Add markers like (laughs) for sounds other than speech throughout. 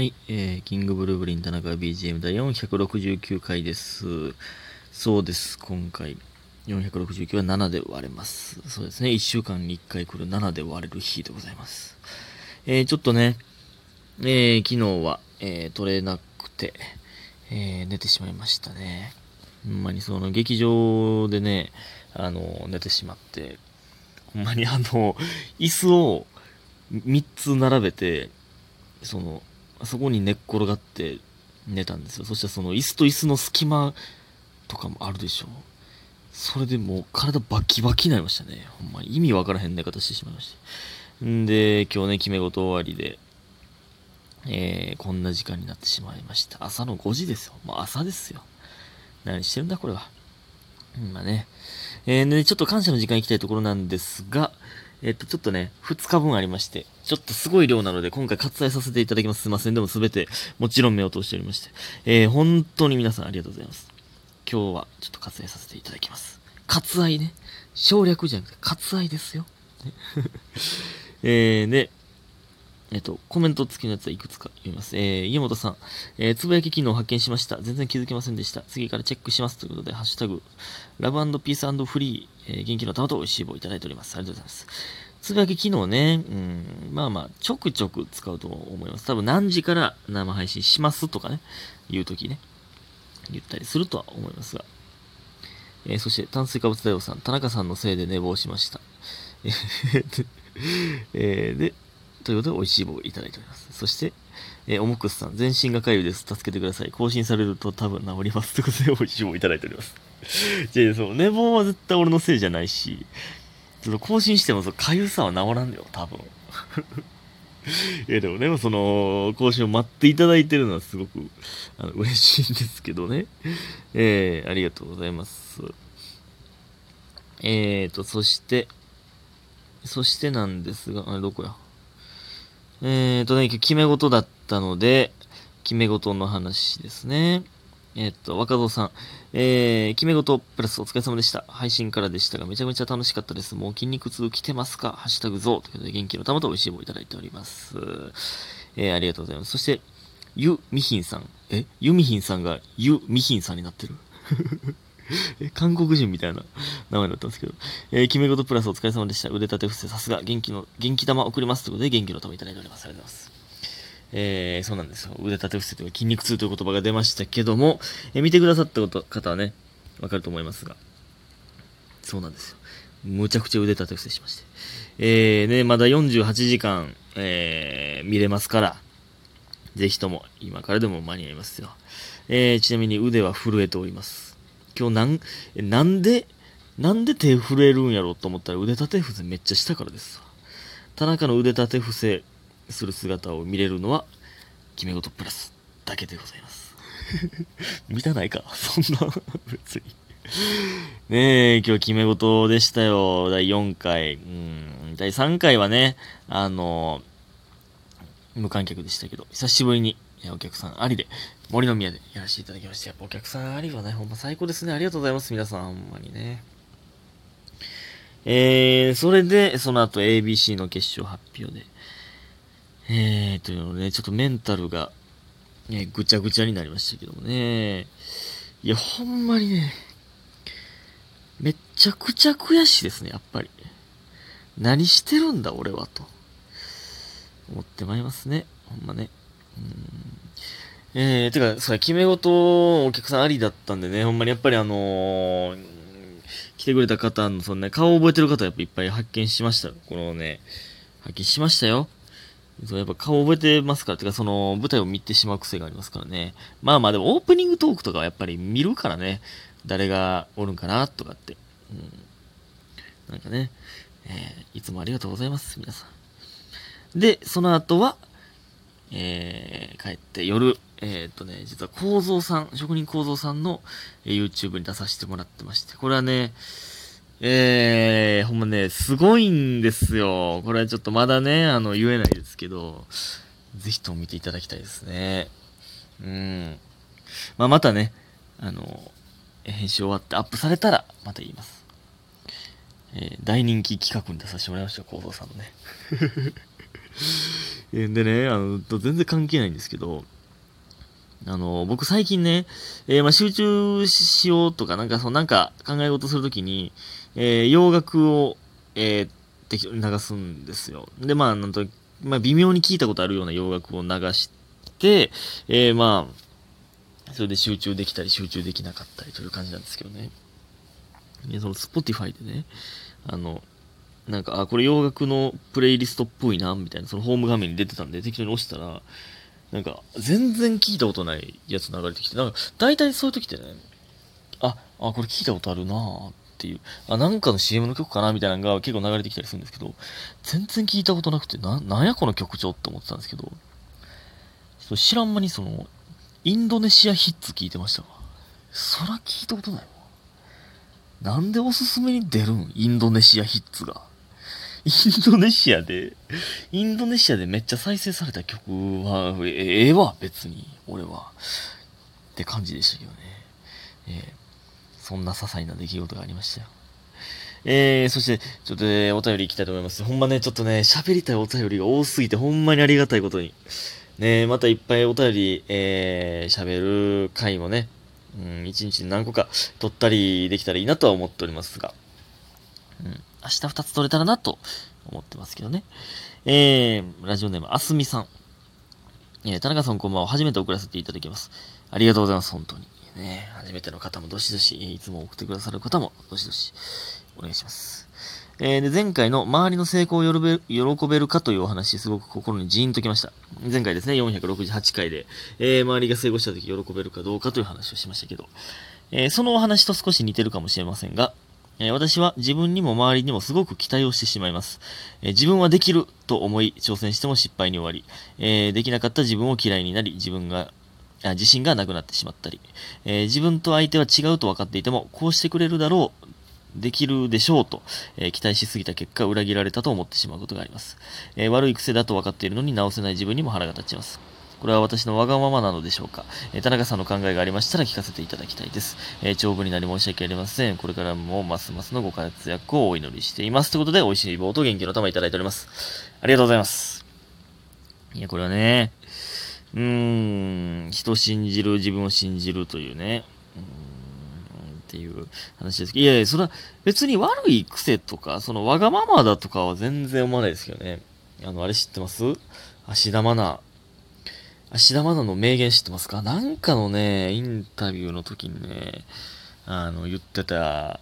はい、えー、キングブルーブリン田中 BGM 第469回です。そうです、今回469は7で割れます。そうですね、1週間に1回来る7で割れる日でございます。えー、ちょっとね、えー、昨日は、えー、取れなくて、えー、寝てしまいましたね。ほんまにその劇場でね、あの、寝てしまって、ほんまにあの、椅子を3つ並べて、その、そこに寝っ転がって寝たんですよ。そしたらその椅子と椅子の隙間とかもあるでしょう。それでもう体バキバキになりましたね。ほんまに意味わからへん寝方してしまいました。んで、今日ね、決め事終わりで、えー、こんな時間になってしまいました。朝の5時ですよ。もう朝ですよ。何してるんだ、これは。まあね。えー、で、ちょっと感謝の時間行きたいところなんですが、えっと、ちょっとね、2日分ありまして、ちょっとすごい量なので、今回割愛させていただきます。すいません。でも全て、もちろん目を通しておりまして、えー、本当に皆さんありがとうございます。今日は、ちょっと割愛させていただきます。割愛ね。省略じゃなくて、割愛ですよ。ね (laughs) えー、で、えっと、コメント付きのやつはいくつか読みます。えー、家元さん、えー、つぶやき機能を発見しました。全然気づきませんでした。次からチェックします。ということで、ハッシュタグ、ラブピースフリー、えー、元気の玉と美味しい棒いただいております。ありがとうございます。つぶやき機能ね、うん、まあまあ、ちょくちょく使うと思います。多分何時から生配信しますとかね、言うときね、言ったりするとは思いますが。えー、そして、炭水化物大王さん、田中さんのせいで寝坊しました。えーえー、で、ということで、美味しい棒をいただいております。そして、えー、おもくすさん、全身がかゆいです。助けてください。更新されると多分治ります。ということで、美味しい棒をいただいております。じゃあ、そう、寝坊は絶対俺のせいじゃないし、ちょっと更新しても、その、かゆさは治らんよ、多分。(laughs) いや、でもね、その、更新を待っていただいてるのはすごく、あの、嬉しいんですけどね。えー、ありがとうございます。えーと、そして、そしてなんですが、あれ、どこや？えーとね、決め事だったので、決め事の話ですね。えっ、と、若造さん、えー、決め事プラスお疲れ様でした。配信からでしたが、めちゃめちゃ楽しかったです。もう筋肉痛来てますか？ハッシュタグゾーということで、元気の玉と美味しい棒いただいております。えー、ありがとうございます。そして、ゆみひんさん。え？ゆみひんさんがゆみひんさんになってる？え韓国人みたいな名前だったんですけど。えー、決め事プラスお疲れ様でした。腕立て伏せ、さすが、元気の、元気玉送りますということで、元気の玉いただいております。ありがとうございます。えー、そうなんですよ。腕立て伏せというか筋肉痛という言葉が出ましたけども、えー、見てくださったこと方はね、わかると思いますが、そうなんですよ。むちゃくちゃ腕立て伏せしまして。えー、ね、まだ48時間、えー、見れますから、ぜひとも、今からでも間に合いますよ。えー、ちなみに腕は震えております。今日なん、なんで、なんで手震えるんやろうと思ったら腕立て伏せめっちゃしたからです。田中の腕立て伏せする姿を見れるのは、決め事プラスだけでございます。(laughs) 見たないか？そんな、別に。ねえ、今日決め事でしたよ。第4回。うん、第3回はね、あの、無観客でしたけど、久しぶりにお客さんありで、森の宮でやらせていただきました。やっぱお客さんありはね、ほんま最高ですね。ありがとうございます。皆さん、ほんまにね。えー、それで、その後 ABC の決勝発表で、えー、というのね、ちょっとメンタルが、ね、ぐちゃぐちゃになりましたけどもね。いや、ほんまにね、めっちゃくちゃ悔しいですね、やっぱり。何してるんだ、俺は、と。思ってまいりますね。ほんまね。うん。えー、てか、それ、決め事、お客さんありだったんでね、ほんまにやっぱりあのー、来てくれた方の、そのね、顔を覚えてる方やっぱいっぱい発見しました。このね、発見しましたよ。そう、やっぱ顔覚えてますから、てかその舞台を見てしまう癖がありますからね。まあまあでもオープニングトークとかはやっぱり見るからね。誰がおるんかなとかって。うん。なんかね、えー、いつもありがとうございます、皆さん。で、その後は、えー、帰って夜、えー、っとね、実は構造さん、職人構造さんの、えー、YouTube に出させてもらってまして、これはね、えー、ほんまね、すごいんですよ。これはちょっとまだね、あの、言えないですけど、ぜひとも見ていただきたいですね。うん。まあ、またね、あの、編集終わってアップされたら、また言います。えー、大人気企画に出させてもらいました、構造さんのね。(laughs) でね、あの、全然関係ないんですけど、あの、僕最近ね、えー、まあ、集中しようとか、なんか、その、なんか考え事するときに、えー、洋楽を、えー、適当に流すんですよ。で、まあ、なんと、まあ、微妙に聞いたことあるような洋楽を流して、えー、まあ、それで集中できたり集中できなかったりという感じなんですけどね。で、その、スポティファイでね、あの、なんか、あ、これ洋楽のプレイリストっぽいな、みたいな、そのホーム画面に出てたんで、適当に押したら、なんか、全然聞いたことないやつ流れてきて、なんか、大体そういう時ってね、あ、あ、これ聞いたことあるなっていう、あ、なんかの CM の曲かなみたいなのが結構流れてきたりするんですけど、全然聞いたことなくて、な、なんやこの曲調って思ってたんですけど、そ知らん間にその、インドネシアヒッツ聞いてましたわ。そら聞いたことないわ。なんでおすすめに出るん？インドネシアヒッツが。インドネシアで、インドネシアでめっちゃ再生された曲は、ええわ、別に、俺は。って感じでしたけどね。えー、そんな些細な出来事がありましたよ。えー、そして、ちょっとね、お便り行きたいと思います。ほんまね、ちょっとね、喋りたいお便りが多すぎて、ほんまにありがたいことに。ね、またいっぱいお便り、えー、喋る回もね、うん、一日何個か撮ったりできたらいいなとは思っておりますが。うん。明日2つ取れたらなと思ってますけどね。えー、ラジオネーム、あすみさん。えー、田中さんこんばんは。初めて送らせていただきます。ありがとうございます、本当に。ね、初めての方もどしどし、いつも送ってくださる方もどしどし、お願いします。えー、で、前回の周りの成功を喜べるかというお話、すごく心にジーンときました。前回ですね、468回で、えー、周りが成功した時喜べるかどうかという話をしましたけど、えー、そのお話と少し似てるかもしれませんが、え私は自分にも周りにもすごく期待をしてしまいます。え自分はできると思い挑戦しても失敗に終わり、えできなかった自分を嫌いになり、自分があ自信がなくなってしまったり、え自分と相手は違うと分かっていても、こうしてくれるだろう、できるでしょうと、え期待しすぎた結果、裏切られたと思ってしまうことがあります。え悪い癖だと分かっているのに直せない自分にも腹が立ちます。これは私のわがままなのでしょうか？え田中さんの考えがありましたら聞かせていただきたいです。え、長文になり申し訳ありません。これからもますますのご活躍をお祈りしています。ということで、美味しい棒と元気の玉いただいております。ありがとうございます。いや、これはね、うーん、人を信じる、自分を信じるというね、うーんっていう話ですけど、いやいや、それは別に悪い癖とか、そのわがままだとかは全然思わないですけどね。あの、あれ知ってます？芦田愛菜芦田愛菜の名言知ってますか？なんかのね、インタビューの時にね、あの、言ってた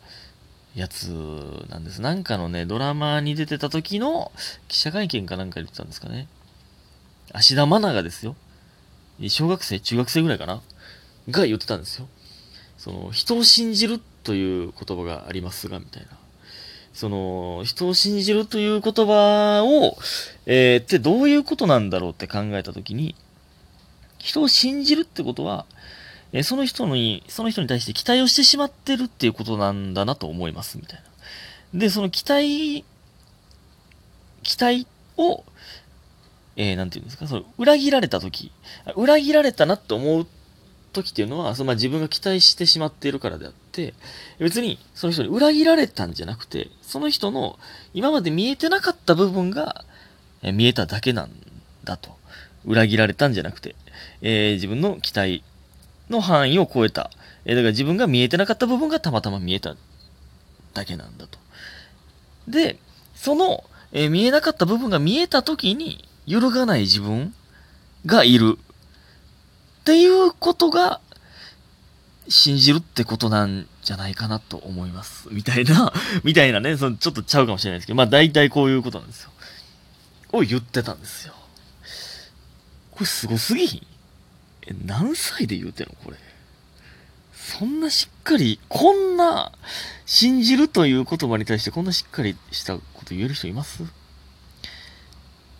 やつなんです。なんかのね、ドラマに出てた時の記者会見かなんか言ってたんですかね？芦田愛菜がですよ。小学生、中学生ぐらいかな？が言ってたんですよ。その、人を信じるという言葉がありますが、みたいな。その、人を信じるという言葉を、えー、ってどういうことなんだろうって考えたときに、人を信じるってことは、えその人に、その人に対して期待をしてしまってるっていうことなんだなと思います、みたいな。で、その期待、期待を、えー、なんていうんですか、その裏切られた時、裏切られたなって思う時っていうのは、そのまあ、自分が期待してしまっているからであって、別にその人に裏切られたんじゃなくて、その人の今まで見えてなかった部分が、え見えただけなんだと。裏切られたんじゃなくて。えー、自分の期待の範囲を超えた。えー、だから自分が見えてなかった部分がたまたま見えただけなんだと。で、その、えー、見えなかった部分が見えた時に揺るがない自分がいる。っていうことが、信じるってことなんじゃないかなと思います。みたいな、(laughs) みたいなね、そのちょっとちゃうかもしれないですけど、まあ大体こういうことなんですよ。を言ってたんですよ。これすごすぎひん？え、何歳で言うてんのこれ？そんなしっかり、こんな、信じるという言葉に対してこんなしっかりしたこと言える人います？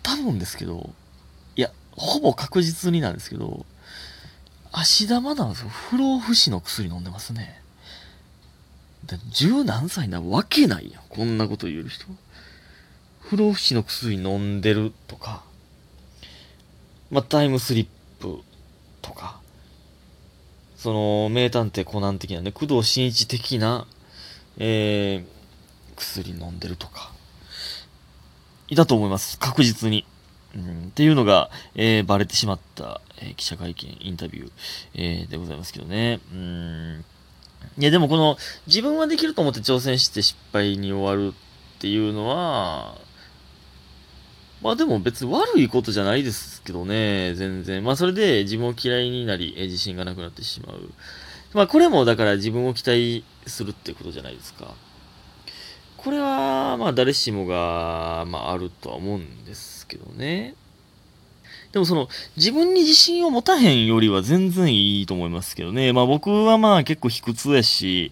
多分ですけど、いや、ほぼ確実になんですけど、足玉なんですよ。不老不死の薬飲んでますね。十何歳なわけないやん。こんなこと言える人。不老不死の薬飲んでるとか、まあ、タイムスリップとか、その、名探偵コナン的なね、工藤新一的な、えー、薬飲んでるとか、いたと思います。確実に。うん、っていうのが、えー、バレてしまった、えー、記者会見、インタビュー、えー、でございますけどね。うん。いや、でもこの、自分はできると思って挑戦して失敗に終わるっていうのは、まあでも別に悪いことじゃないですけどね、全然。まあそれで自分を嫌いになり、え自信がなくなってしまう。まあこれもだから自分を期待するってことじゃないですか。これは、まあ誰しもが、まああるとは思うんですけどね。でもその、自分に自信を持たへんよりは全然いいと思いますけどね。まあ僕はまあ結構卑屈やし、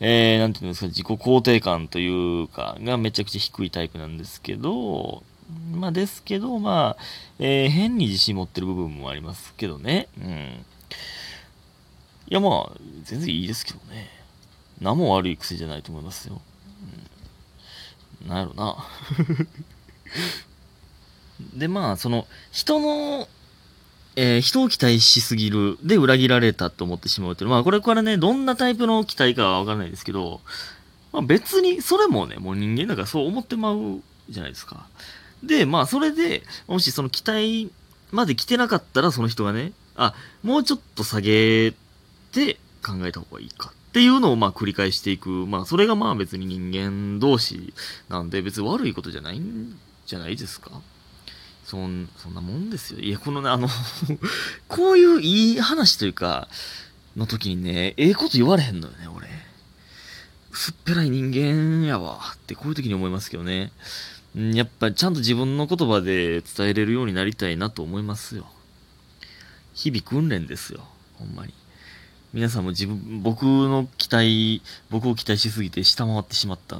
えー、なんていうんですか、自己肯定感というか、がめちゃくちゃ低いタイプなんですけど、まあですけど、まあ、えー、変に自信持ってる部分もありますけどね。うん。いやまあ、全然いいですけどね。何も悪い癖じゃないと思いますよ。うん、なんやろな。(laughs) で、まあ、その、人の、えー、人を期待しすぎる、で裏切られたと思ってしまうというまあ、これからね、どんなタイプの期待かはわからないですけど、まあ別に、それもね、もう人間だからそう思ってまうじゃないですか。で、まあ、それで、もしその期待まで来てなかったら、その人がね、あ、もうちょっと下げて考えた方がいいかっていうのをまあ繰り返していく。まあ、それがまあ別に人間同士なんで、別に悪いことじゃないんじゃないですか？そん、そんなもんですよ。いや、このね、あの (laughs) こういういい話というか、の時にね、ええこと言われへんのよね、俺。薄っぺらい人間やわってこういう時に思いますけどね。やっぱちゃんと自分の言葉で伝えれるようになりたいなと思いますよ。日々訓練ですよ。ほんまに。皆さんも自分、僕の期待、僕を期待しすぎて下回ってしまった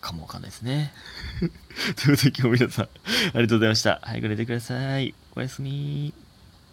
かもわかんないですね。(laughs) ということで今日皆さん、ありがとうございました。早く寝てください。おやすみ。